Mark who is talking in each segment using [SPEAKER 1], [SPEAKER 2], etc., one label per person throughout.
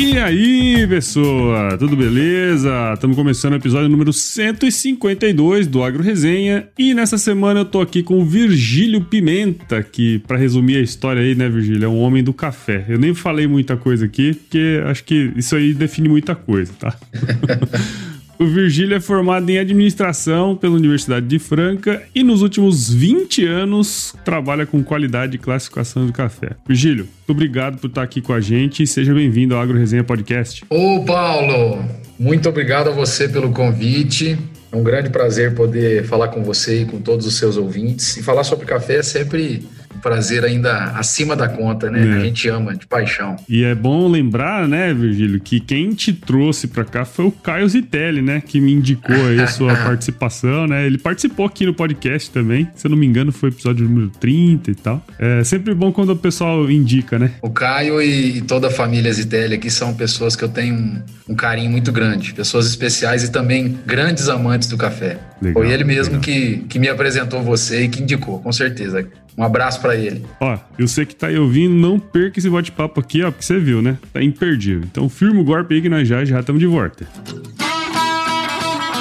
[SPEAKER 1] E aí, pessoa, tudo beleza? Estamos começando o episódio número 152 do Agro Resenha e nessa semana eu tô aqui com o Virgílio Pimenta, que para resumir a história aí, né, Virgílio, é um homem do café. Eu nem falei muita coisa aqui, porque acho que isso aí define muita coisa, tá? O Virgílio é formado em administração pela Universidade de Franca e nos últimos 20 anos trabalha com qualidade e classificação de café. Virgílio, muito obrigado por estar aqui com a gente e seja bem-vindo ao Agro Resenha Podcast.
[SPEAKER 2] Ô, Paulo, muito obrigado a você pelo convite. É um grande prazer poder falar com você e com todos os seus ouvintes. E falar sobre café é sempre prazer ainda acima da conta, né? É. A gente ama de paixão.
[SPEAKER 1] E é bom lembrar, né, Virgílio, que quem te trouxe para cá foi o Caio Zitelli, né? Que me indicou aí a sua participação, né? Ele participou aqui no podcast também. Se eu não me engano, foi episódio número 30 e tal. É sempre bom quando o pessoal indica, né?
[SPEAKER 2] O Caio e, toda a família Zitelli aqui são pessoas que eu tenho um, um carinho muito grande. Pessoas especiais e também grandes amantes do café. Legal, foi ele mesmo que, que me apresentou você e que indicou, com certeza. Um abraço para ele.
[SPEAKER 1] Ó, eu sei que tá aí ouvindo, não perca esse bate-papo aqui, ó, porque você viu, né? Tá imperdível. Então firma o golpe aí que nós já já estamos de volta.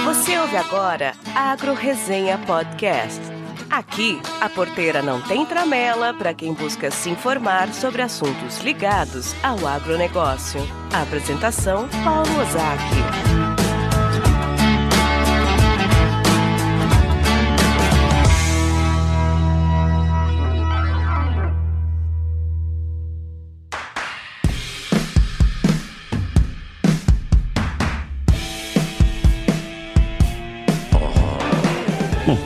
[SPEAKER 3] Você ouve agora Agro Resenha Podcast. Aqui, a porteira não tem tramela para quem busca se informar sobre assuntos ligados ao agronegócio. A apresentação, Paulo Ozaki.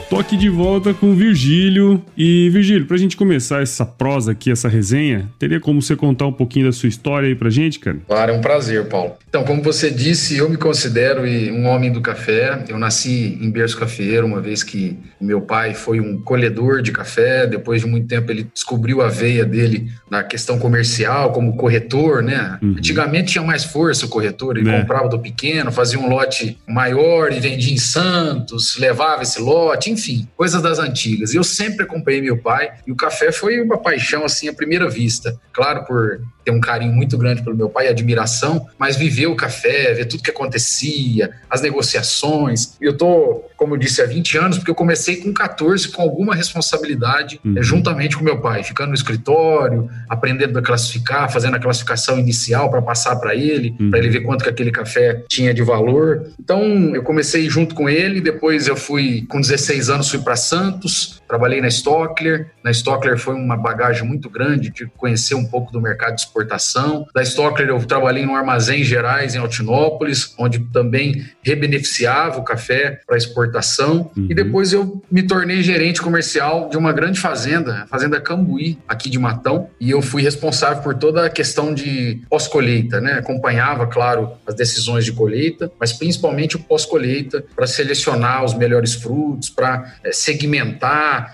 [SPEAKER 1] Tô aqui de volta com o Virgílio. E, Virgílio, pra gente começar essa prosa aqui, essa resenha, teria como você contar um pouquinho da sua história aí pra gente, cara?
[SPEAKER 2] Claro, é um prazer, Paulo. Então, como você disse, eu me considero um homem do café. Eu nasci em berço cafeiro, uma vez que meu pai foi um colhedor de café. Depois de muito tempo, ele descobriu a veia dele na questão comercial, como corretor, né? Uhum. Antigamente tinha mais força o corretor. Ele é. comprava do pequeno, fazia um lote maior e vendia em Santos, levava esse lote, enfim coisas das antigas. Eu sempre acompanhei meu pai e o café foi uma paixão assim à primeira vista. Claro, por ter um carinho muito grande pelo meu pai, admiração, mas viver o café, ver tudo que acontecia, as negociações. Eu tô, como eu disse, há 20 anos, porque eu comecei com 14 com alguma responsabilidade, uhum. Juntamente com meu pai, ficando no escritório, aprendendo a classificar, fazendo a classificação inicial para passar para ele, uhum. para ele ver quanto que aquele café tinha de valor. Então, eu comecei junto com ele, depois eu fui com 16 anos fui para Santos, Trabalhei na Stockler. Na Stockler foi uma bagagem muito grande de conhecer um pouco do mercado de exportação. Da Stockler eu trabalhei no Armazém Gerais em Altinópolis, onde também rebeneficiava o café para exportação. Uhum. E depois eu me tornei gerente comercial de uma grande fazenda, a Fazenda Cambuí, aqui de Matão. E eu fui responsável por toda a questão de pós-colheita, né? Acompanhava, claro, as decisões de colheita, mas principalmente o pós-colheita para selecionar os melhores frutos, para eh,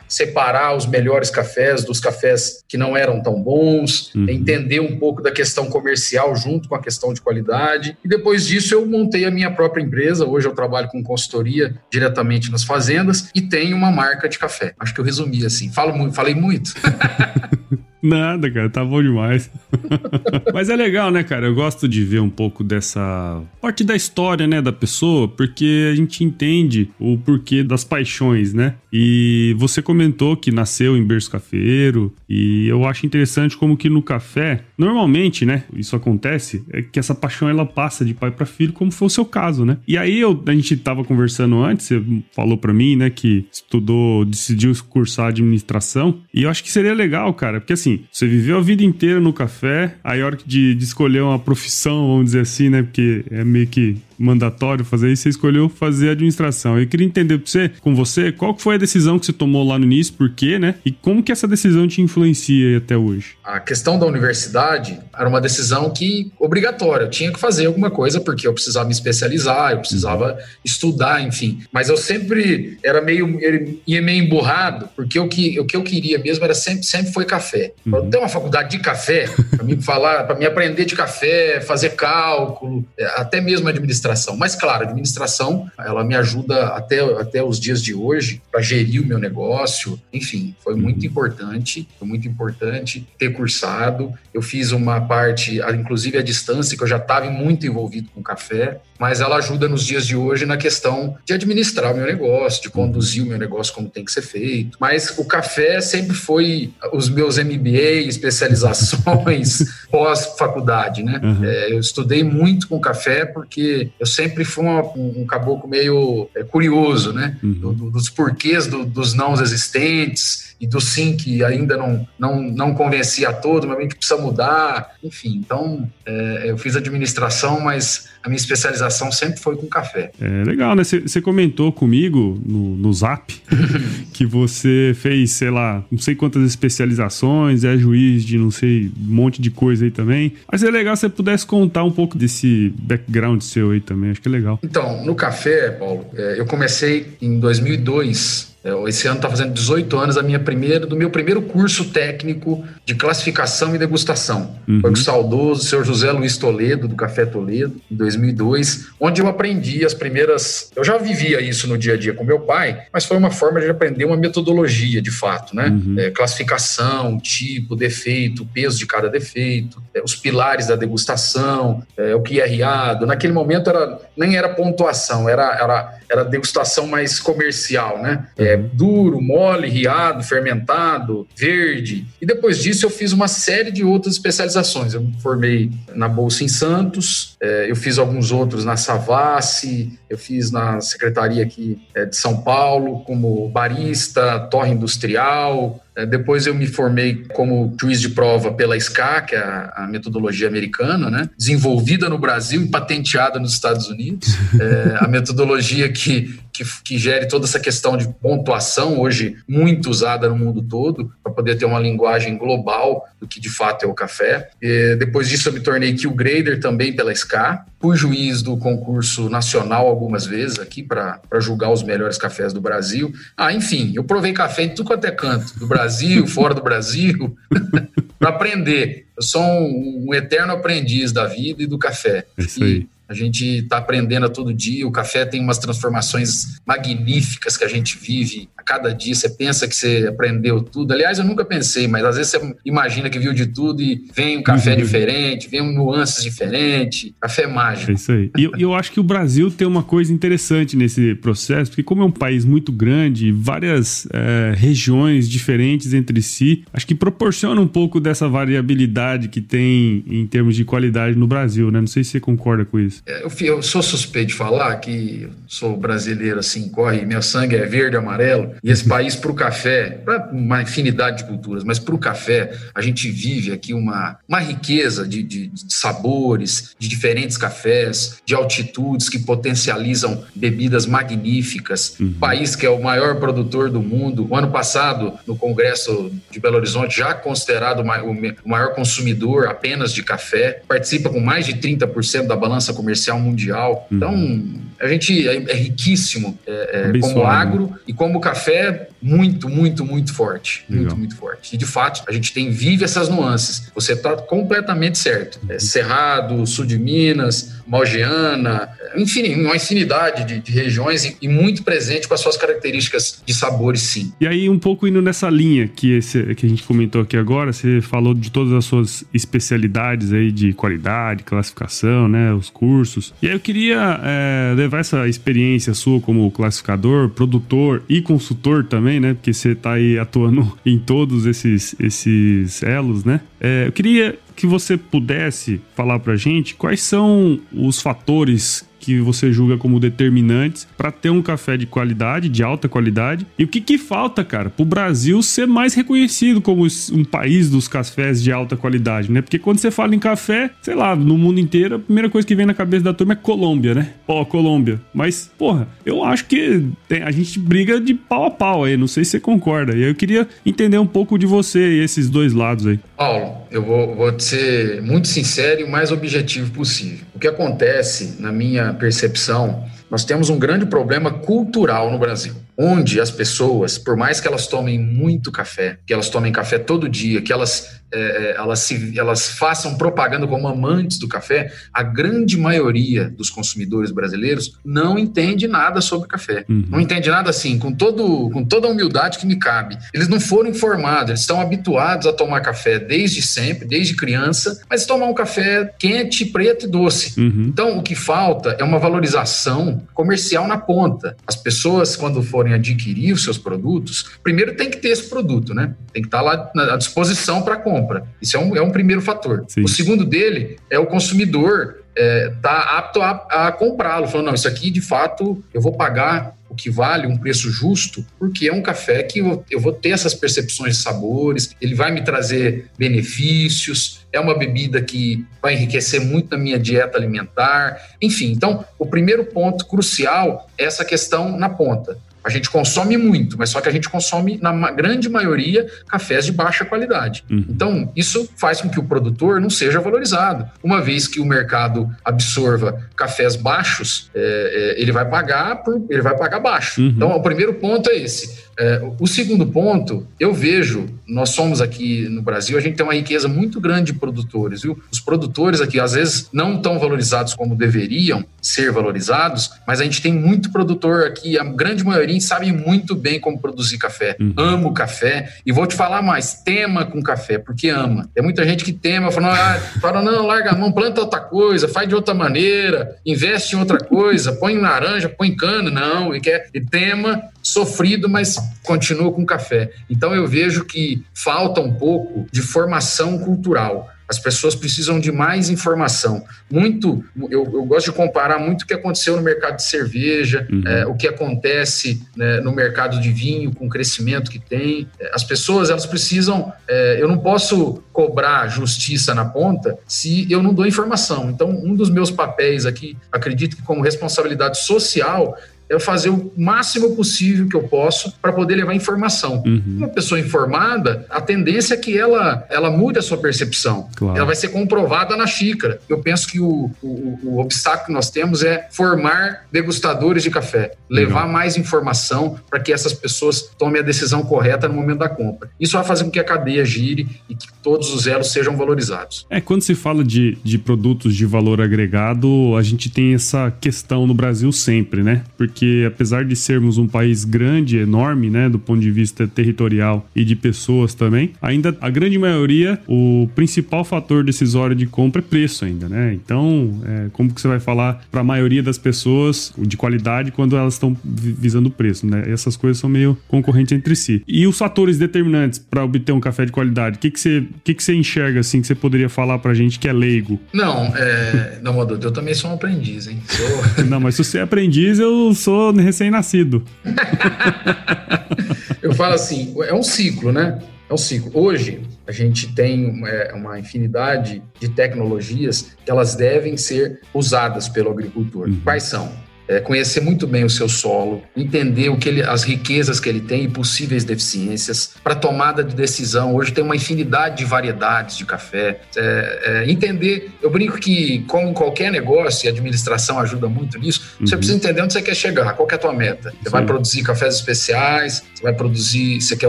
[SPEAKER 2] separar os melhores cafés dos cafés que não eram tão bons, uhum. entender um pouco da questão comercial junto com a questão de qualidade. E depois disso eu montei a minha própria empresa. Hoje eu trabalho com consultoria diretamente nas fazendas e tenho uma marca de café. Acho que eu resumi assim. Falo, falei muito.
[SPEAKER 1] Nada, cara, tá bom demais. Mas é legal, né, cara? Eu gosto de ver um pouco dessa parte da história, né, da pessoa, porque a gente entende o porquê das paixões, né? E você comentou que nasceu em berço cafeiro, e eu acho interessante como que no café, normalmente, né, isso acontece, é que essa paixão ela passa de pai para filho, como foi o seu caso, né? E aí eu, a gente tava conversando antes, você falou para mim, né, que estudou, decidiu cursar administração, e eu acho que seria legal, cara, porque assim, assim, você viveu a vida inteira no café, aí a hora de, de escolher uma profissão, vamos dizer assim, né? Porque é meio que mandatório fazer isso, você escolheu fazer administração. Eu queria entender você, com você, qual foi a decisão que você tomou lá no início, por quê, né? E como que essa decisão te influencia até hoje?
[SPEAKER 2] A questão da universidade era uma decisão que obrigatória, eu tinha que fazer alguma coisa porque eu precisava me especializar, eu precisava uhum. estudar, enfim. Mas eu sempre era meio ia meio emburrado, porque o que, o que eu queria mesmo era sempre sempre foi café. Uhum. Ter uma faculdade de café, para me falar, para me aprender de café, fazer cálculo, é, até mesmo administração administração. Mas, claro, a administração, ela me ajuda até, até os dias de hoje para gerir o meu negócio. Enfim, foi uhum. muito importante, foi muito importante ter cursado. Eu fiz uma parte, inclusive à distância, que eu já estava muito envolvido com café, mas ela ajuda nos dias de hoje na questão de administrar o meu negócio, de conduzir o meu negócio como tem que ser feito. Mas o café sempre foi os meus MBA, especializações pós-faculdade, né? Uhum. É, eu estudei muito com café porque eu sempre fui uma, um, um, caboclo meio é, curioso, né? Uhum. Do, do, dos porquês do, dos não existentes e do sim que ainda não, não, não convencia a todos, mas que precisa mudar. Enfim, então é, eu fiz administração, mas a minha especialização sempre foi com café.
[SPEAKER 1] É legal, né? Você comentou comigo no, no Zap que você fez, sei lá, não sei quantas especializações, é juiz de não sei, um monte de coisa aí também. Mas é legal se você pudesse contar um pouco desse background seu aí também, acho que é legal.
[SPEAKER 2] Então, no café, Paulo, é, eu comecei em 2002 é, esse ano está fazendo 18 anos a minha primeira, do meu primeiro curso técnico de classificação e degustação. Uhum. Foi com o saudoso senhor José Luiz Toledo, do Café Toledo, em 2002, onde eu aprendi as primeiras. Eu já vivia isso no dia a dia com meu pai, mas foi uma forma de aprender uma metodologia de fato, né? Uhum. É, classificação, tipo, defeito, peso de cada defeito, é, os pilares da degustação, é, o que é riado. Naquele momento era, nem era pontuação, era, era, era degustação mais comercial, né? É, duro, mole, riado, fermentado, verde. E depois disso eu fiz uma série de outras especializações. Eu me formei na Bolsa em Santos, é, eu fiz alguns outros na Savassi, eu fiz na Secretaria aqui é, de São Paulo como barista, torre industrial, é, depois eu me formei como juiz de prova pela SCA, que é a, metodologia americana, né? desenvolvida no Brasil e patenteada nos Estados Unidos. É, a metodologia que, que, que, gere toda essa questão de pontuação, hoje muito usada no mundo todo, para poder ter uma linguagem global do que de fato é o café. E depois disso eu me tornei Kill Grader também pela SCA. Fui juiz do concurso nacional algumas vezes aqui para julgar os melhores cafés do Brasil. Ah, enfim, eu provei café em tudo quanto é canto do Brasil Brasil, fora do Brasil, para aprender. Eu sou um, um, eterno aprendiz da vida e do café.
[SPEAKER 1] É isso aí.
[SPEAKER 2] E a gente está aprendendo a todo dia. O café tem umas transformações magníficas que a gente vive a cada dia. Você pensa que você aprendeu tudo. Aliás, eu nunca pensei, mas às vezes você imagina que viu de tudo e vem um café uhum. diferente, vem um nuances diferentes. Café mágico.
[SPEAKER 1] É isso aí. E eu, eu acho que o Brasil tem uma coisa interessante nesse processo, porque como é um país muito grande, várias é, regiões diferentes entre si, acho que proporciona um pouco dessa variabilidade que tem em termos de qualidade no Brasil, né? Não sei se você concorda com isso.
[SPEAKER 2] É, eu, eu, sou suspeito de falar que sou brasileiro assim, corre, meu sangue é verde e amarelo, e esse país para o café, para uma infinidade de culturas, mas para o café, a gente vive aqui uma, uma riqueza de, de, de, sabores, de diferentes cafés, de altitudes que potencializam bebidas magníficas. Uhum. País que é o maior produtor do mundo. O ano passado, no Congresso de Belo Horizonte, já considerado o maior consumidor apenas de café, participa com mais de 30% da balança comercial comercial mundial. Uhum. Então, a gente é, é riquíssimo é, é, como agro e como café, muito, muito, muito forte. Legal. Muito, muito forte. E, de fato, a gente tem vive essas nuances. Você está completamente certo. É, Cerrado, sul de Minas, Malgiana, enfim, uma infinidade de, de regiões e, e, muito presente com as suas características de sabores, sim.
[SPEAKER 1] E aí, um pouco indo nessa linha que, esse, que a gente comentou aqui agora, você falou de todas as suas especialidades aí de qualidade, classificação, né, os cursos. E aí eu queria é, levar essa experiência sua como classificador, produtor e consultor também, né, porque você está aí atuando em todos esses, esses elos, né? É, eu queria que você pudesse falar pra gente quais são os fatores que você julga como determinantes para ter um café de qualidade, de alta qualidade. E o que, que falta, cara, para o Brasil ser mais reconhecido como um país dos cafés de alta qualidade, né? Porque quando você fala em café, sei lá, no mundo inteiro, a primeira coisa que vem na cabeça da turma é Colômbia, né? Ó, oh, Colômbia. Mas, porra, eu acho que tem, a gente briga de pau a pau aí, não sei se você concorda. E eu queria entender um pouco de você e esses dois lados aí.
[SPEAKER 2] Paulo, eu vou, vou ser muito sincero e o mais objetivo possível. O que acontece, na minha percepção, nós temos um grande problema cultural no Brasil. Onde as pessoas, por mais que elas tomem muito café, que elas tomem café todo dia, que elas, é, é, elas, se, elas façam propaganda como amantes do café, a grande maioria dos consumidores brasileiros não entende nada sobre café. Uhum. Não entende nada assim, com, todo, com toda a humildade que me cabe. Eles não foram informados, eles estão habituados a tomar café desde sempre, desde criança, mas tomar um café quente, preto e doce. Uhum. Então, o que falta é uma valorização comercial na ponta. As pessoas, quando forem forem adquirir os seus produtos, primeiro tem que ter esse produto, né? Tem que estar lá à disposição para compra. Isso é um, é um primeiro fator. Sim. O segundo dele é o consumidor é, tá apto a, a comprá-lo, falando, não, isso aqui de fato eu vou pagar o que vale um preço justo, porque é um café que eu, eu, vou ter essas percepções de sabores, ele vai me trazer benefícios, é uma bebida que vai enriquecer muito na minha dieta alimentar, enfim. Então, o primeiro ponto crucial é essa questão na ponta. A gente consome muito, mas só que a gente consome, na grande maioria, cafés de baixa qualidade. Uhum. Então, isso faz com que o produtor não seja valorizado. Uma vez que o mercado absorva cafés baixos, é, é, ele vai pagar por, ele vai pagar baixo. Uhum. Então, o primeiro ponto é esse. É, o segundo ponto, eu vejo, nós somos aqui no Brasil, a gente tem uma riqueza muito grande de produtores, viu? Os produtores aqui, às vezes, não tão valorizados como deveriam ser valorizados, mas a gente tem muito produtor aqui, a grande maioria sabe muito bem como produzir café. Uhum. Amo café, e vou te falar mais, tema com café, porque ama. Tem muita gente que tema, falando, ah, fala, não, larga a mão, planta outra coisa, faz de outra maneira, investe em outra coisa, põe laranja, põe cana, não, e quer, e tema sofrido, mas continua com café. Então eu vejo que falta um pouco de formação cultural. As pessoas precisam de mais informação. Muito, eu, eu gosto de comparar muito o que aconteceu no mercado de cerveja, uhum. é, o que acontece né, no mercado de vinho, com o crescimento que tem. As pessoas, elas precisam. É, eu não posso cobrar justiça na ponta se eu não dou informação. Então, um dos meus papéis aqui, acredito que como responsabilidade social, é fazer o máximo possível que eu posso para poder levar informação. Uhum. Uma pessoa informada, a tendência é que ela, ela mude a sua percepção. Claro. Ela vai ser comprovada na xícara. Eu penso que o, o, o obstáculo que nós temos é formar degustadores de café, levar mais informação para que essas pessoas tomem a decisão correta no momento da compra. Isso vai fazer com que a cadeia gire e que todos os elos sejam valorizados.
[SPEAKER 1] É, quando se fala de, de produtos de valor agregado, a gente tem essa questão no Brasil sempre, né? Porque porque apesar de sermos um país grande, enorme, né, do ponto de vista territorial e de pessoas também, ainda a grande maioria, o principal fator decisório de compra é preço ainda, né? Então, é, como que você vai falar para a maioria das pessoas de qualidade quando elas estão visando preço, né? Essas coisas são meio concorrentes entre si. E os fatores determinantes para obter um café de qualidade, o que que você, que que você enxerga assim que você poderia falar para gente que é leigo?
[SPEAKER 2] Não, é, não, Moduto, eu também sou um aprendiz, hein?
[SPEAKER 1] Sou... não, mas se você é aprendiz, eu sou sou recém-nascido.
[SPEAKER 2] eu falo assim, é um ciclo, né? É um ciclo. Hoje, a gente tem é, uma infinidade de tecnologias que elas devem ser usadas pelo agricultor. Uhum. Quais são? É, conhecer muito bem o seu solo, entender o que ele, as riquezas que ele tem e possíveis deficiências para tomada de decisão. Hoje tem uma infinidade de variedades de café. É, é, entender, eu brinco que como qualquer negócio, e a administração ajuda muito nisso, uhum. você precisa entender onde você quer chegar, qual é a tua meta. Você Sim. vai produzir cafés especiais, você vai produzir, você quer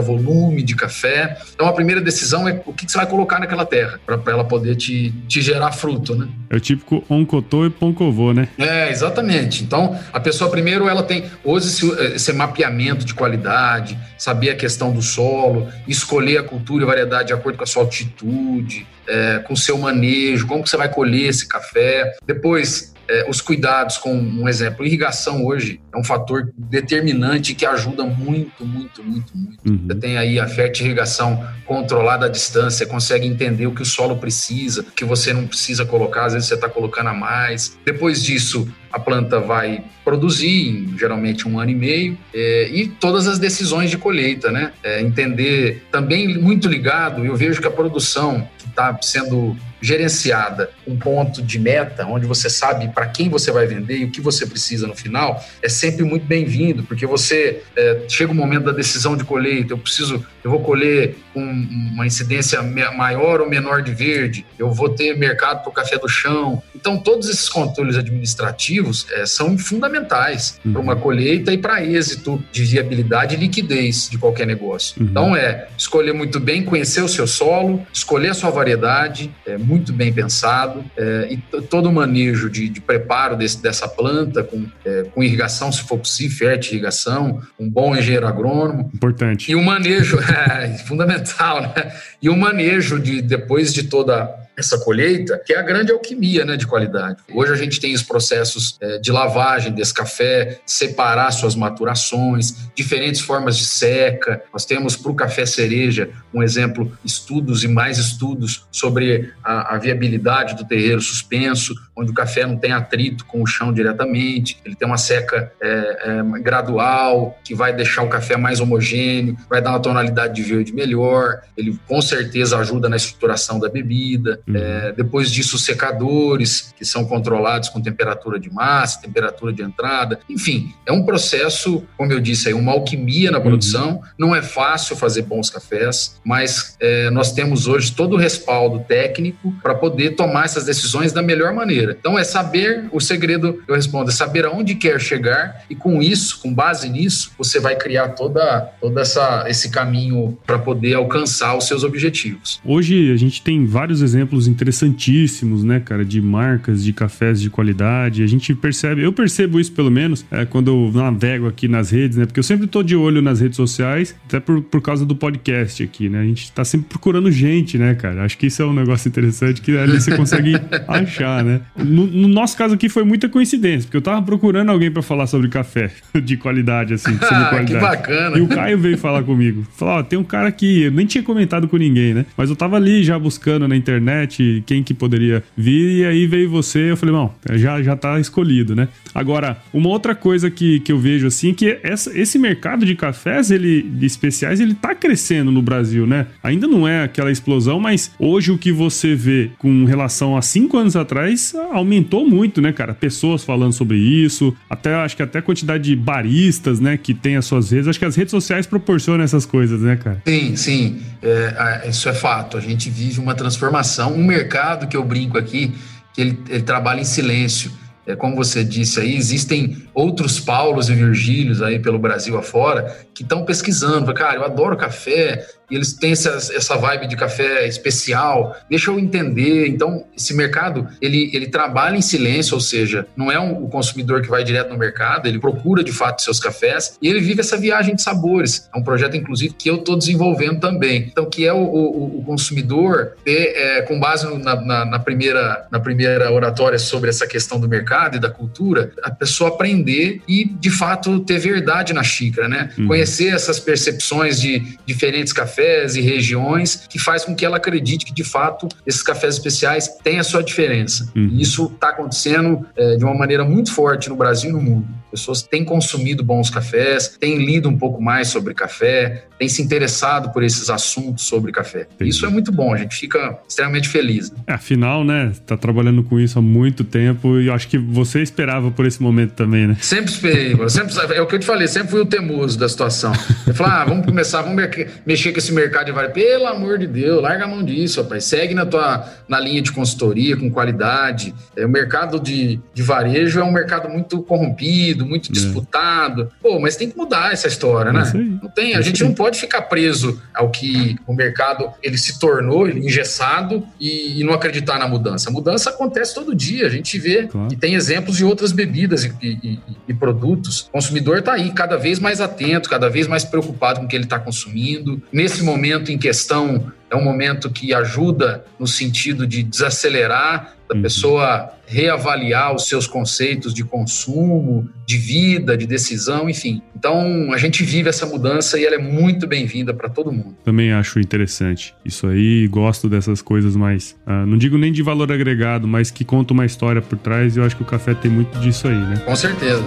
[SPEAKER 2] volume de café. Então a primeira decisão é o que você vai colocar naquela terra para ela poder te, te gerar fruto, né?
[SPEAKER 1] É o típico oncotô e poncovô, né?
[SPEAKER 2] É, exatamente. Então a pessoa primeiro ela tem hoje esse, esse, mapeamento de qualidade, saber a questão do solo, escolher a cultura e variedade de acordo com a sua altitude, é, com o seu manejo, como que você vai colher esse café. Depois, é, os cuidados com um exemplo, irrigação hoje é um fator determinante que ajuda muito, muito, muito, muito. Uhum. Você tem aí a fertirrigação controlada à distância, consegue entender o que o solo precisa, que você não precisa colocar, às vezes você está colocando a mais. Depois disso, a planta vai produzir em geralmente um ano e meio é, e todas as decisões de colheita, né? É, entender também muito ligado, eu vejo que a produção que está sendo gerenciada, um ponto de meta, onde você sabe para quem você vai vender e o que você precisa no final, é sempre muito bem-vindo, porque você é, chega o momento da decisão de colheita, eu preciso, eu vou colher com uma incidência maior ou menor de verde, eu vou ter mercado para o café do chão. Então, todos esses controles administrativos é, são fundamentais uhum. para uma colheita e para êxito de viabilidade e liquidez de qualquer negócio. Uhum. Então, é escolher muito bem, conhecer o seu solo, escolher a sua variedade, é muito bem pensado, é, e todo o manejo de, de preparo desse, dessa planta, com, é, com irrigação, se for possível, fértil irrigação, um bom engenheiro agrônomo.
[SPEAKER 1] Importante.
[SPEAKER 2] E o manejo, é fundamental, né? E o manejo de depois de toda essa colheita, que é a grande alquimia né, de qualidade. Hoje a gente tem os processos é, de lavagem desse café, separar suas maturações, diferentes formas de seca. Nós temos para o café cereja, um exemplo, estudos e mais estudos sobre a, a viabilidade do terreiro suspenso, onde o café não tem atrito com o chão diretamente, ele tem uma seca é, é, gradual, que vai deixar o café mais homogêneo, vai dar uma tonalidade de verde melhor, ele com certeza ajuda na estruturação da bebida. Uhum. É, depois disso, secadores, que são controlados com temperatura de massa, temperatura de entrada. Enfim, é um processo, como eu disse, é uma alquimia na uhum. produção. Uhum. Não é fácil fazer bons cafés, mas é, nós temos hoje todo o respaldo técnico para poder tomar essas decisões da melhor maneira. Então, é saber, o segredo, eu respondo, é saber aonde quer chegar e com isso, com base nisso, você vai criar toda, toda essa, esse caminho para poder alcançar os seus objetivos.
[SPEAKER 1] Hoje a gente tem vários exemplos exemplos interessantíssimos, né, cara, de marcas de cafés de qualidade. A gente percebe, eu percebo isso pelo menos, é, quando eu navego aqui nas redes, né, porque eu sempre tô de olho nas redes sociais, até por, por causa do podcast aqui, né. A gente tá sempre procurando gente, né, cara. Acho que isso é um negócio interessante que ali você consegue achar, né. No, no, nosso caso aqui foi muita coincidência, porque eu tava procurando alguém para falar sobre café de qualidade, assim, sobre ah, qualidade.
[SPEAKER 2] Que bacana.
[SPEAKER 1] E o Caio veio falar comigo. Falou, ó, tem um cara aqui, eu nem tinha comentado com ninguém, né, mas eu tava ali já buscando na internet quem que poderia vir, e aí veio você, eu falei, bom, já, já tá escolhido, né? Agora, uma outra coisa que, que eu vejo assim, que essa, esse mercado de cafés, ele, de especiais, ele tá crescendo no Brasil, né? Ainda não é aquela explosão, mas hoje o que você vê com relação a cinco anos atrás aumentou muito, né, cara? Pessoas falando sobre isso, até acho que até a quantidade de baristas, né, que tem as suas redes. Acho que as redes sociais proporcionam essas coisas, né, cara?
[SPEAKER 2] Sim, sim. É, isso é fato. A gente vive uma transformação um mercado que eu brinco aqui, que ele, ele trabalha em silêncio. É, como você disse aí, existem outros Paulos e Virgílios aí pelo Brasil afora que estão pesquisando. Cara, eu adoro café, eles têm essa, essa vibe de café especial, deixa eu entender. Então, esse mercado, ele, ele trabalha em silêncio, ou seja, não é um, o consumidor que vai direto no mercado, ele procura de fato seus cafés e ele vive essa viagem de sabores. É um projeto, inclusive, que eu estou desenvolvendo também. Então, que é o, o, o consumidor ter, é, com base na, na, na, primeira, na primeira oratória sobre essa questão do mercado e da cultura, a pessoa aprender e, de fato, ter verdade na xícara, né? Uhum. Conhecer essas percepções de diferentes cafés cafés e regiões que faz com que ela acredite que, de fato, esses cafés especiais têm a sua diferença. Uhum. E isso está acontecendo é, de uma maneira muito forte no Brasil e no mundo. Pessoas têm consumido bons cafés, têm lido um pouco mais sobre café, têm se interessado por esses assuntos sobre café. Entendi. Isso é muito bom, a gente fica extremamente feliz. Né?
[SPEAKER 1] Afinal, né, tá trabalhando com isso há muito tempo e eu acho que você esperava por esse momento também, né?
[SPEAKER 2] Sempre esperei, sempre, é o que eu te falei, sempre fui o temoso da situação. Eu falei, ah, vamos começar, vamos mexer com esse mercado de varejo. Pelo amor de Deus, larga a mão disso, rapaz. Segue na tua na linha de consultoria, com qualidade. É, o mercado de, de varejo é um mercado muito corrompido, muito é. disputado. Pô, mas tem que mudar essa história, né? Não tem, a é gente não pode ficar preso ao que o mercado ele se tornou, ele engessado e, e não acreditar na mudança. A mudança acontece todo dia, a gente vê claro. e tem exemplos de outras bebidas e, e, e produtos. O consumidor está aí cada vez mais atento, cada vez mais preocupado com o que ele está consumindo. Nesse momento em questão, é um momento que ajuda no sentido de desacelerar, da uhum. pessoa reavaliar os seus conceitos de consumo, de vida, de decisão, enfim. Então, a gente vive essa mudança e ela é muito bem-vinda para todo mundo.
[SPEAKER 1] Também acho interessante isso aí, gosto dessas coisas mais, uh, não digo nem de valor agregado, mas que conta uma história por trás, e eu acho que o café tem muito disso aí, né?
[SPEAKER 2] Com certeza.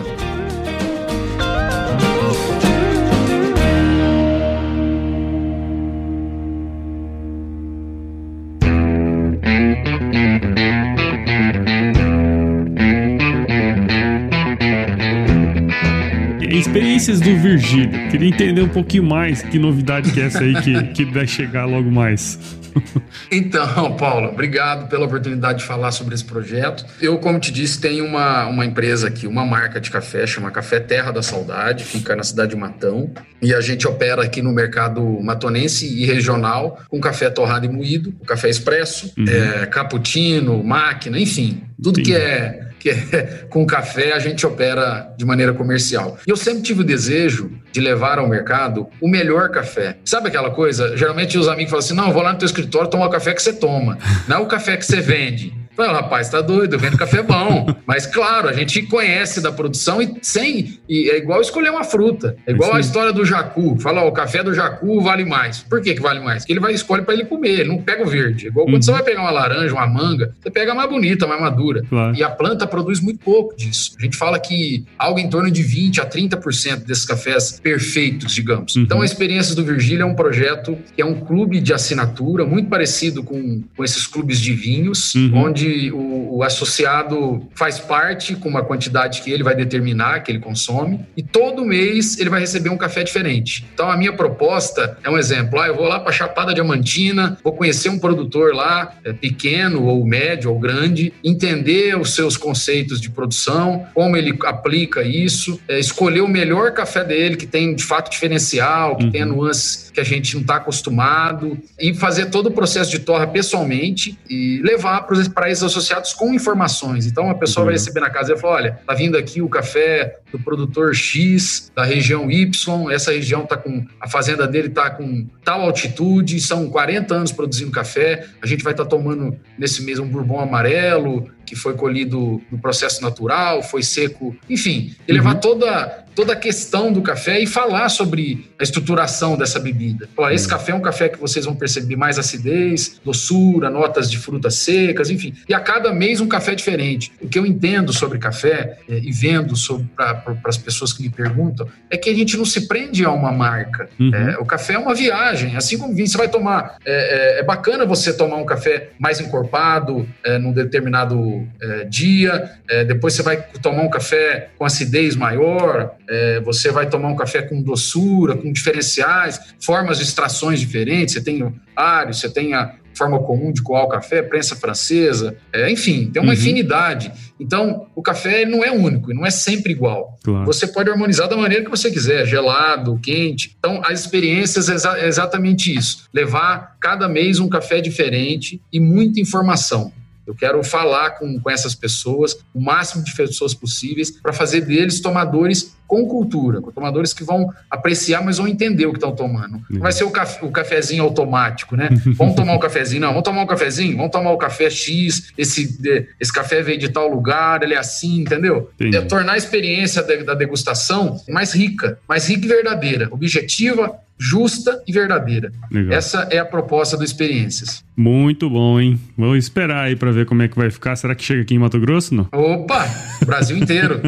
[SPEAKER 1] Virgílio. Queria entender um pouquinho mais que novidade que é essa aí que, que vai chegar logo mais.
[SPEAKER 2] então, Paulo, obrigado pela oportunidade de falar sobre esse projeto. Eu, como te disse, tenho uma, uma empresa aqui, uma marca de café, chama Café Terra da Saudade, fica na cidade de Matão. E a gente opera aqui no mercado matonense e regional com café torrado e moído, café expresso, uhum. é, cappuccino, máquina, enfim, tudo Sim. que é que é com café a gente opera de maneira comercial. E eu sempre tive o desejo de levar ao mercado o melhor café. Sabe aquela coisa? Geralmente os amigos falam assim: não, vou lá no teu escritório tomar o café que você toma, não é o café que você vende. Falei, rapaz, tá doido, vendo café bom. Mas, claro, a gente conhece da produção e sem. E é igual escolher uma fruta. É igual Sim. a história do jacu. Fala, ó, o café do jacu vale mais. Por que, que vale mais? Porque ele vai escolher para ele comer, ele não pega o verde. É igual uhum. quando você vai pegar uma laranja, uma manga, você pega a mais bonita, a mais madura. Claro. E a planta produz muito pouco disso. A gente fala que algo em torno de 20 a 30% desses cafés perfeitos, digamos. Uhum. Então, a Experiências do Virgílio é um projeto que é um clube de assinatura muito parecido com, com esses clubes de vinhos, uhum. onde onde o, o, associado faz parte com uma quantidade que ele vai determinar, que ele consome, e todo mês ele vai receber um café diferente. Então a minha proposta é um exemplo: ah, eu vou lá para Chapada Diamantina, vou conhecer um produtor lá, é, pequeno ou médio ou grande, entender os seus conceitos de produção, como ele aplica isso, é, escolher o melhor café dele, que tem de fato diferencial, que uhum. tenha nuances que a gente não está acostumado, e fazer todo o processo de torra pessoalmente e levar para associados com informações. Então a pessoa uhum. vai receber na casa e fala: olha, tá vindo aqui o café do produtor X, da região Y, essa região tá com. A fazenda dele tá com tal altitude, são 40 anos produzindo café, a gente vai estar tá tomando nesse mês um bourbon amarelo, que foi colhido no processo natural, foi seco, enfim, e levar uhum. toda, toda a questão do café e falar sobre a estruturação dessa bebida. Falar, esse uhum. café é um café que vocês vão perceber mais acidez, doçura, notas de frutas secas, enfim. E a cada mês um café diferente. O que eu entendo sobre café é, e vendo para as pessoas que me perguntam é que a gente não se prende a uma marca. Uhum. É, o café é uma viagem, assim como vinho. Você vai tomar. É, é, é bacana você tomar um café mais encorpado é, num determinado é, dia, depois você vai tomar um café com acidez maior, é, você vai tomar um café com doçura, com diferenciais, formas de extrações diferentes. Você tem o ário, você tem a forma comum de coar o café, prensa francesa, é, enfim, tem uma uhum. infinidade. Então, o café não é único não é sempre igual. Claro. Você pode harmonizar da maneira que você quiser, gelado, quente. Então, as experiências é, exa exatamente isso: levar cada mês um café diferente e muita informação. Eu quero falar com, com essas pessoas, o máximo de pessoas possíveis, para fazer deles tomadores com cultura, com tomadores que vão apreciar, mas vão entender o que estão tomando. Não vai ser o, café, o cafezinho automático, né? Vamos tomar um cafezinho, não, vamos tomar um cafezinho, vamos tomar o café X, esse, esse café veio de tal lugar, ele é assim, entendeu? É tornar a experiência da, da degustação mais rica, mais rica e verdadeira, objetiva, justa e verdadeira. Legal. Essa é a proposta do Experiências.
[SPEAKER 1] Muito bom, hein? Vou esperar aí para ver como é que vai ficar. Será que chega aqui em Mato Grosso, não?
[SPEAKER 2] Opa! Brasil inteiro.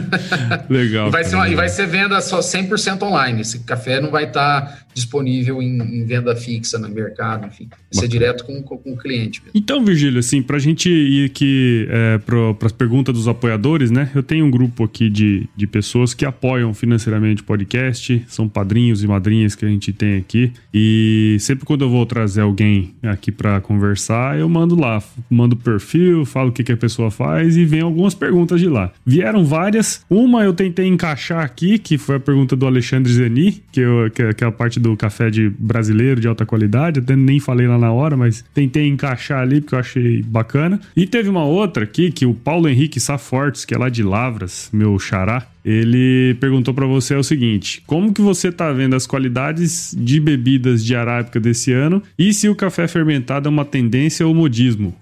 [SPEAKER 2] Legal. e, vai ser uma, e vai ser venda só 100% online. Esse café não vai estar tá disponível em, em, venda fixa no mercado, enfim. Vai ser direto com, com, com, o cliente. Mesmo.
[SPEAKER 1] Então, Virgílio, assim, para a gente ir aqui é, para as perguntas dos apoiadores, né? Eu tenho um grupo aqui de, de pessoas que apoiam financeiramente o podcast, são padrinhos e madrinhas que a gente tem aqui. E sempre quando eu vou trazer alguém aqui para conversar, eu mando lá, mando o perfil, falo o que, que a pessoa faz e vem algumas perguntas de lá. Vieram várias. Uma eu tentei encaixar aqui, que foi a pergunta do Alexandre Zeni, que, eu, que, é, que é a parte do café de brasileiro de alta qualidade. Até nem falei lá na hora, mas tentei encaixar ali porque eu achei bacana. E teve uma outra aqui que o Paulo Henrique Safortes, que é lá de Lavras, meu xará, ele perguntou para você o seguinte: como que você tá vendo as qualidades de bebidas de arábica desse ano e se o café fermentado é uma tendência ou modismo?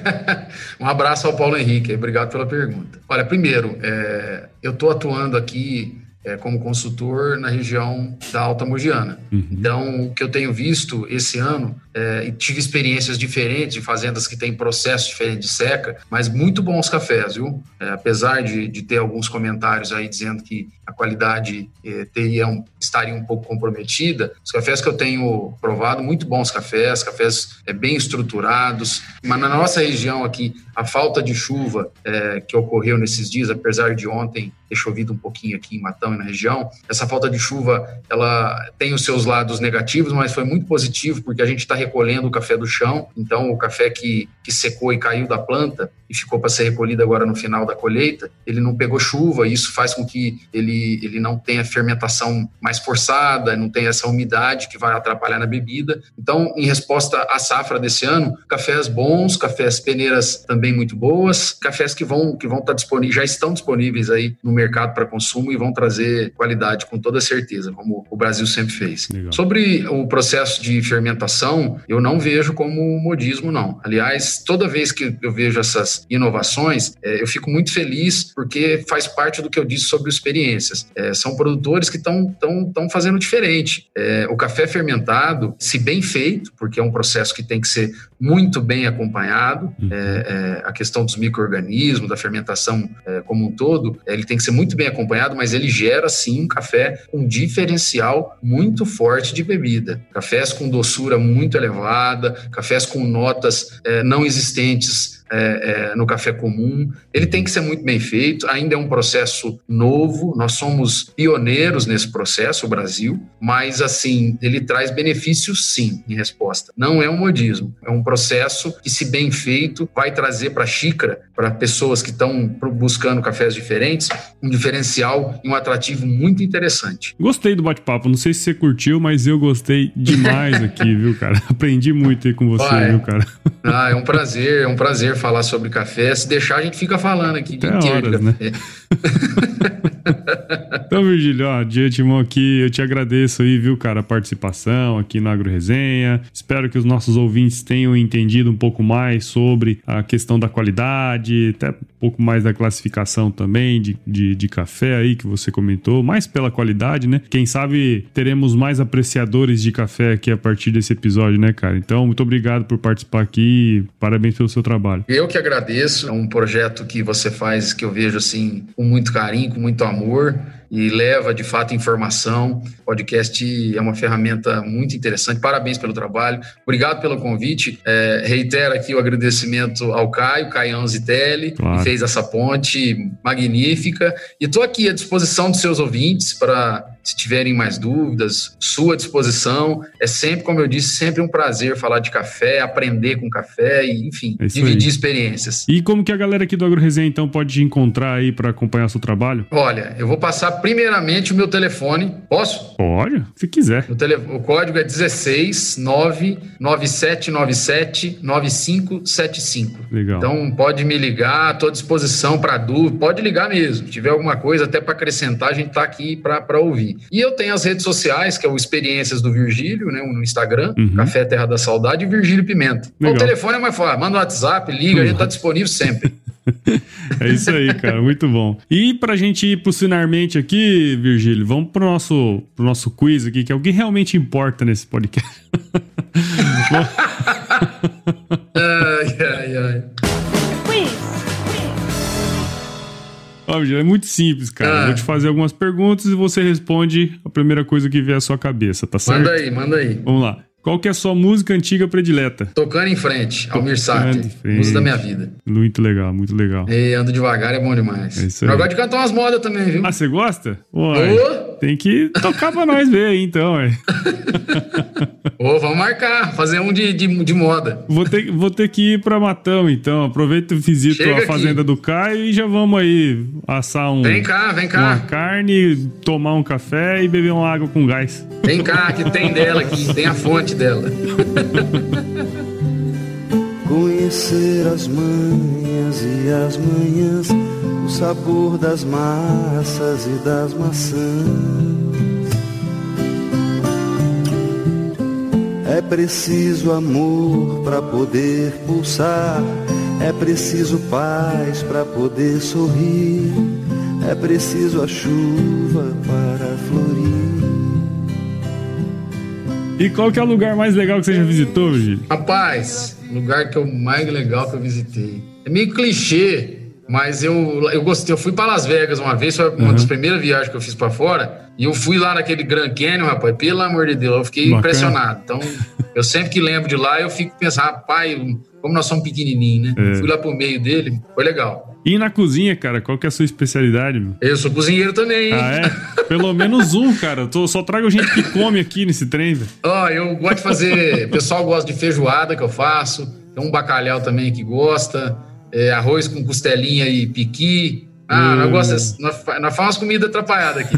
[SPEAKER 2] um abraço ao Paulo Henrique, obrigado pela pergunta. Olha, primeiro, é, eu estou atuando aqui é, como consultor na região da Alta Mogiana. Uhum. Então, o que eu tenho visto esse ano, é, e tive experiências diferentes de fazendas que têm processo diferente de seca, mas muito bons cafés, viu? É, apesar de, de ter alguns comentários aí dizendo que a qualidade é, teria um, estaria um pouco comprometida, os cafés que eu tenho provado, muito bons cafés, cafés é, bem estruturados, mas na nossa região aqui, a falta de chuva é, que ocorreu nesses dias, apesar de ontem ter chovido um pouquinho aqui em Matão e na região. Essa falta de chuva, ela tem os seus lados negativos, mas foi muito positivo porque a gente está recolhendo o café do chão. Então, o café que, que secou e caiu da planta e ficou para ser recolhido agora no final da colheita, ele não pegou chuva. E isso faz com que ele, ele não tenha fermentação mais forçada, não tenha essa umidade que vai atrapalhar na bebida. Então, em resposta à safra desse ano, cafés bons, cafés peneiras também muito boas, cafés que vão que vão estar tá disponíveis, já estão disponíveis aí no mercado para consumo e vão trazer qualidade com toda certeza, como o Brasil sempre fez. Legal. Sobre o processo de fermentação, eu não vejo como modismo, não. Aliás, toda vez que eu vejo essas inovações, é, eu fico muito feliz porque faz parte do que eu disse sobre experiências. É, são produtores que estão fazendo diferente. É, o café fermentado, se bem feito, porque é um processo que tem que ser muito bem acompanhado, uhum. é, é, a questão dos micro-organismos, da fermentação é, como um todo, ele tem que ser muito bem acompanhado, mas ele gera sim um café com diferencial muito forte de bebida. Cafés com doçura muito elevada, cafés com notas é, não existentes é, é, no café comum. Ele tem que ser muito bem feito, ainda é um processo novo, nós somos pioneiros nesse processo, o Brasil, mas assim, ele traz benefícios sim, em resposta. Não é um modismo, é um processo que, se bem feito, vai trazer para a xícara, para pessoas que estão buscando cafés diferentes, um diferencial e um atrativo muito interessante.
[SPEAKER 1] Gostei do bate-papo, não sei se você curtiu, mas eu gostei demais aqui, viu, cara? Aprendi muito aí com você, viu, cara?
[SPEAKER 2] Ah, é um prazer, é um prazer falar sobre café. Se deixar, a gente fica falando aqui de inteiro horas, Né?
[SPEAKER 1] então, Virgílio, ó, de antemão aqui, eu te agradeço aí, viu, cara, a participação aqui no Agro Resenha. Espero que os nossos ouvintes tenham entendido um pouco mais sobre a questão da qualidade, até pouco mais da classificação também de, de, de café aí que você comentou, mais pela qualidade, né? Quem sabe teremos mais apreciadores de café aqui a partir desse episódio, né, cara? Então, muito obrigado por participar aqui, parabéns pelo seu trabalho.
[SPEAKER 2] Eu que agradeço, é um projeto que você faz que eu vejo assim com muito carinho, com muito amor e leva de fato informação. O podcast é uma ferramenta muito interessante. Parabéns pelo trabalho. Obrigado pelo convite. É, reitero aqui o agradecimento ao Caio, Caião Zitelli, claro. que fez essa ponte magnífica. E estou aqui à disposição dos seus ouvintes para se tiverem mais dúvidas, sua disposição. É sempre, como eu disse, sempre um prazer falar de café, aprender com café e, enfim, é dividir aí. experiências.
[SPEAKER 1] E como que a galera aqui do Agro Resenha, então, pode encontrar aí para acompanhar seu trabalho?
[SPEAKER 2] Olha, eu vou passar primeiramente o meu telefone. Posso?
[SPEAKER 1] Pode, se quiser.
[SPEAKER 2] O, tele... o código é 16 99797 9575. Legal. Então, pode me ligar, estou à disposição para dúvida. Pode ligar mesmo. Se tiver alguma coisa até para acrescentar, a gente está aqui para ouvir. E eu tenho as redes sociais, que é o Experiências do Virgílio, né? No Instagram, uhum. Café Terra da Saudade e Virgílio Pimenta. O telefone é mais fácil, manda um WhatsApp, liga, a gente tá disponível sempre.
[SPEAKER 1] é isso aí, cara, muito bom. E pra gente ir pro Sinarmente aqui, Virgílio, vamos pro nosso, pro nosso quiz aqui, que é o que realmente importa nesse podcast. ai, ai, ai. Óbvio, é muito simples, cara. Ah. Vou te fazer algumas perguntas e você responde a primeira coisa que vier à sua cabeça, tá certo?
[SPEAKER 2] Manda aí, manda aí.
[SPEAKER 1] Vamos lá. Qual que é a sua música antiga predileta?
[SPEAKER 2] Tocando em frente, Almir Sater. Música da minha vida.
[SPEAKER 1] Muito legal, muito legal.
[SPEAKER 2] E ando devagar é bom demais. É isso aí. Eu gosto de cantar umas modas também, viu?
[SPEAKER 1] Ah, você gosta? Uai, oh. Tem que tocar pra nós ver aí, então.
[SPEAKER 2] Ô, vamos marcar, fazer um de, de, de, moda.
[SPEAKER 1] Vou ter, vou ter que ir pra Matão, então. Aproveita e visita Chega a fazenda aqui. do Caio e já vamos aí assar um.
[SPEAKER 2] Vem cá, vem cá.
[SPEAKER 1] Uma carne, tomar um café e beber uma água com gás.
[SPEAKER 2] Vem cá, que tem dela aqui, tem a fonte dela.
[SPEAKER 4] Conhecer as manhas e as manhãs, sabor das massas e das maçãs É preciso amor para poder pulsar, é preciso paz para poder sorrir, é preciso a chuva para florir.
[SPEAKER 1] E qual que é o lugar mais legal que você já visitou, Virgílio?
[SPEAKER 2] Rapaz, o lugar que eu mais legal que eu visitei. É meio clichê, mas eu, eu gostei. Eu fui para Las Vegas uma vez, foi uma uhum. das primeiras viagens que eu fiz para fora. E eu fui lá naquele Grand Canyon, rapaz, pelo amor de Deus, eu fiquei Bacana. impressionado. Então, eu sempre que lembro de lá, eu fico pensando, rapaz, como nós somos pequenininhos, né? É. Fui lá pro meio dele, foi legal.
[SPEAKER 1] E na cozinha, cara, qual que é a sua especialidade? Meu?
[SPEAKER 2] Eu sou cozinheiro também, hein?
[SPEAKER 1] Ah, é? Pelo menos um, cara. Tô, só trago gente que come aqui nesse trem, velho.
[SPEAKER 2] Ó, eu gosto de fazer. O pessoal gosta de feijoada que eu faço. Tem um bacalhau também que gosta. É, arroz com costelinha e piqui. Ah, hum. nós, gostamos, nós, nós fazemos comida atrapalhada aqui.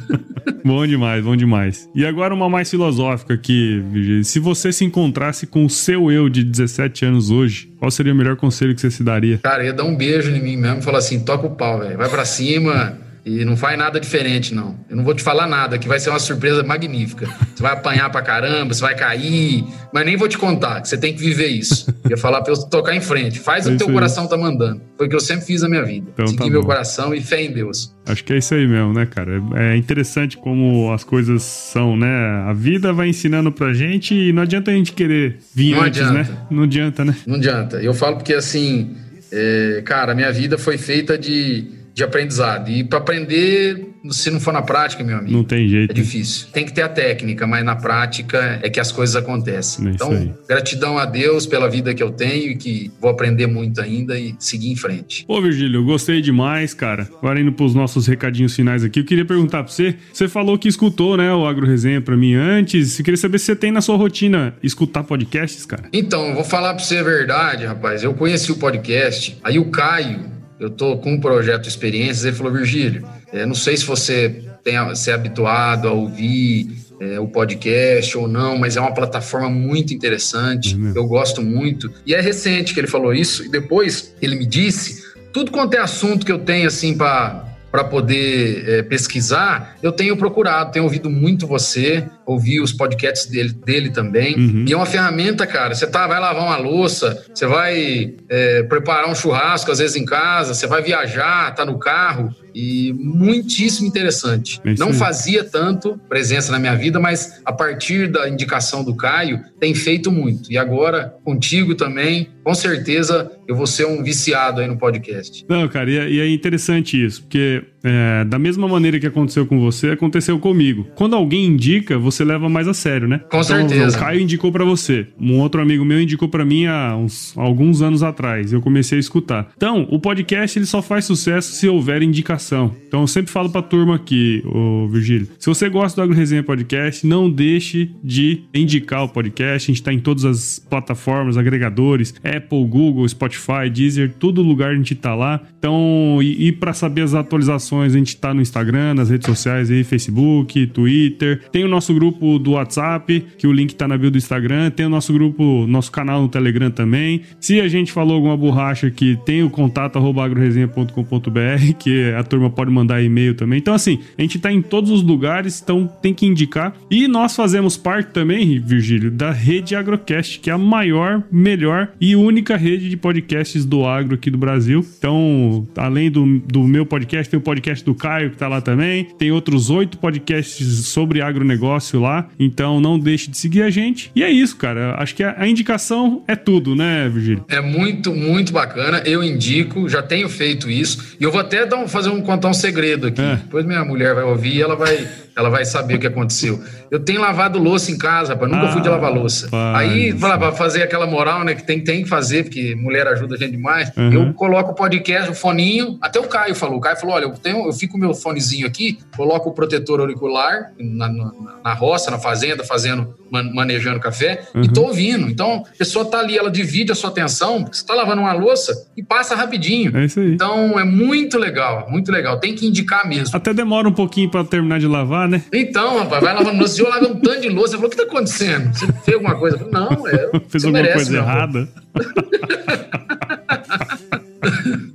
[SPEAKER 1] bom demais, bom demais. E agora uma mais filosófica aqui, Virgílio. Se você se encontrasse com o seu eu de 17 anos hoje, qual seria o melhor conselho que você se daria?
[SPEAKER 2] Cara, ia dar um beijo em mim mesmo e falar assim: toca o pau, velho. Vai pra cima. E não faz nada diferente, não. Eu não vou te falar nada, que vai ser uma surpresa magnífica. Você vai apanhar pra caramba, você vai cair, mas nem vou te contar, que você tem que viver isso. Eu ia falar pra eu tocar em frente. Faz é o que teu aí. coração tá mandando. Foi o que eu sempre fiz na minha vida. Então, Seguir tá meu coração e fé em Deus.
[SPEAKER 1] Acho que é isso aí mesmo, né, cara? É interessante como as coisas são, né? A vida vai ensinando pra gente e não adianta a gente querer vir não antes, né? adianta. né? Não adianta, né?
[SPEAKER 2] Não adianta. Eu falo porque, assim, é, cara, a minha vida foi feita de de aprendizado. E para aprender, se não for na prática, meu amigo,
[SPEAKER 1] não tem jeito.
[SPEAKER 2] É difícil. Tem que ter a técnica, mas na prática é que as coisas acontecem. É então, gratidão a Deus pela vida que eu tenho e que vou aprender muito ainda e seguir em frente.
[SPEAKER 1] Pô, Virgílio, eu gostei demais, cara. Agora indo para os nossos recadinhos finais aqui, eu queria perguntar para você, você falou que escutou, né, o Agro Resenha para mim antes. Eu queria saber se você tem na sua rotina escutar podcasts, cara.
[SPEAKER 2] Então, vou falar para você a verdade, rapaz. Eu conheci o podcast, aí o Caio eu estou com um projeto Experiências, ele falou, Virgílio, é, não sei se você tem, se é habituado a ouvir é, o podcast ou não, mas é uma plataforma muito interessante, uhum. eu gosto muito. E é recente que ele falou isso, e depois ele me disse, tudo quanto é assunto que eu tenho, assim, para para poder é, pesquisar, eu tenho procurado, tenho ouvido muito você, ouvi os podcasts dele, dele também. Uhum. E é uma ferramenta, cara. Você tá, vai lavar uma louça, você vai é, preparar um churrasco, às vezes em casa, você vai viajar, tá no carro e muitíssimo interessante. É Não fazia tanto presença na minha vida, mas a partir da indicação do Caio, tem feito muito. E agora, contigo também, com certeza eu vou ser um viciado aí no podcast.
[SPEAKER 1] Não, cara, e é, é interessante isso, porque é, da mesma maneira que aconteceu com você, aconteceu comigo. Quando alguém indica, você leva mais a sério, né?
[SPEAKER 2] Com então, certeza.
[SPEAKER 1] O Caio indicou para você. Um outro amigo meu indicou para mim há uns, alguns anos atrás. Eu comecei a escutar. Então, o podcast ele só faz sucesso se houver indicação. Então, eu sempre falo pra turma aqui, ô Virgílio. Se você gosta do Agro Resenha Podcast, não deixe de indicar o podcast. A gente tá em todas as plataformas, agregadores, Apple, Google, Spotify, Deezer, todo lugar a gente tá lá. Então, e, e para saber as atualizações a gente tá no Instagram, nas redes sociais aí, Facebook, Twitter. Tem o nosso grupo do WhatsApp, que o link tá na bio do Instagram. Tem o nosso grupo, nosso canal no Telegram também. Se a gente falou alguma borracha aqui, tem o contato agroresenha.com.br, que a turma pode mandar e-mail também. Então, assim, a gente tá em todos os lugares, então tem que indicar. E nós fazemos parte também, Virgílio, da rede Agrocast, que é a maior, melhor e única rede de podcasts do agro aqui do Brasil. Então, além do, do meu podcast, tem o podcast do Caio, que tá lá também. Tem outros oito podcasts sobre agronegócio lá. Então não deixe de seguir a gente. E é isso, cara. Acho que a, a indicação é tudo, né, Virgílio?
[SPEAKER 2] É muito, muito bacana. Eu indico, já tenho feito isso. E eu vou até dar um, fazer um, contar um segredo aqui. É. Depois minha mulher vai ouvir e ela vai ela vai saber o que aconteceu. Eu tenho lavado louça em casa, rapaz, nunca ah, fui de lavar louça. Aí, para fazer aquela moral, né, que tem, tem que fazer, porque mulher ajuda a gente demais, uhum. eu coloco o podcast, o foninho, até o Caio falou, o Caio falou, olha, eu, tenho, eu fico com o meu fonezinho aqui, coloco o protetor auricular na, na, na roça, na fazenda, fazendo, man, manejando café, uhum. e tô ouvindo. Então, a pessoa tá ali, ela divide a sua atenção, você tá lavando uma louça e passa rapidinho.
[SPEAKER 1] É isso aí.
[SPEAKER 2] Então, é muito legal, muito legal. Tem que indicar mesmo.
[SPEAKER 1] Até demora um pouquinho para terminar de lavar, né?
[SPEAKER 2] Então, rapaz, vai lavando louça. Eu lavo um tanto de louça. Ele falou: o que tá acontecendo? Você fez alguma coisa? Falei, não, é.
[SPEAKER 1] Fez alguma merece, coisa errada?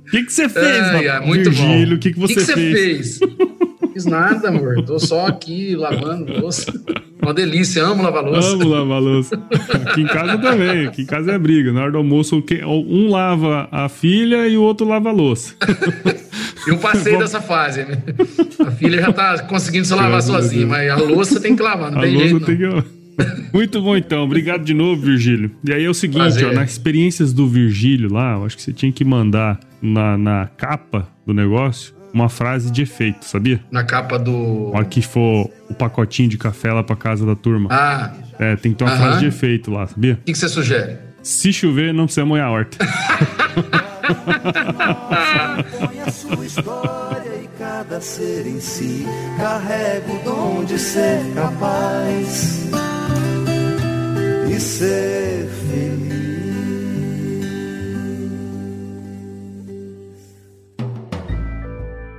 [SPEAKER 1] O que, que você fez,
[SPEAKER 2] é, é, muito Virgílio?
[SPEAKER 1] O que, que você, que que
[SPEAKER 2] fez? fez? Fiz nada, amor. Tô só aqui lavando louça. Uma delícia, amo lavar louça.
[SPEAKER 1] Amo lavar louça. Aqui em casa também. Aqui em casa é briga. Na hora do almoço, um lava a filha e o outro lava a louça.
[SPEAKER 2] Eu passei dessa fase. Né? A filha já tá conseguindo se lavar sozinha, mas a louça tem que lavar, não a tem louça jeito. Tem que...
[SPEAKER 1] Muito bom, então. Obrigado de novo, Virgílio. E aí é o seguinte, ó, nas experiências do Virgílio lá, eu acho que você tinha que mandar na, na capa do negócio uma frase de efeito, sabia?
[SPEAKER 2] Na capa do.
[SPEAKER 1] Olha que for o pacotinho de café lá pra casa da turma.
[SPEAKER 2] Ah.
[SPEAKER 1] É, tem que ter uma uh -huh. frase de efeito lá, sabia? O
[SPEAKER 2] que, que você sugere?
[SPEAKER 1] Se chover, não precisa molhar a horta.
[SPEAKER 4] Põe a sua história e cada ser em si. Carrego o dom de ser capaz e ser feliz.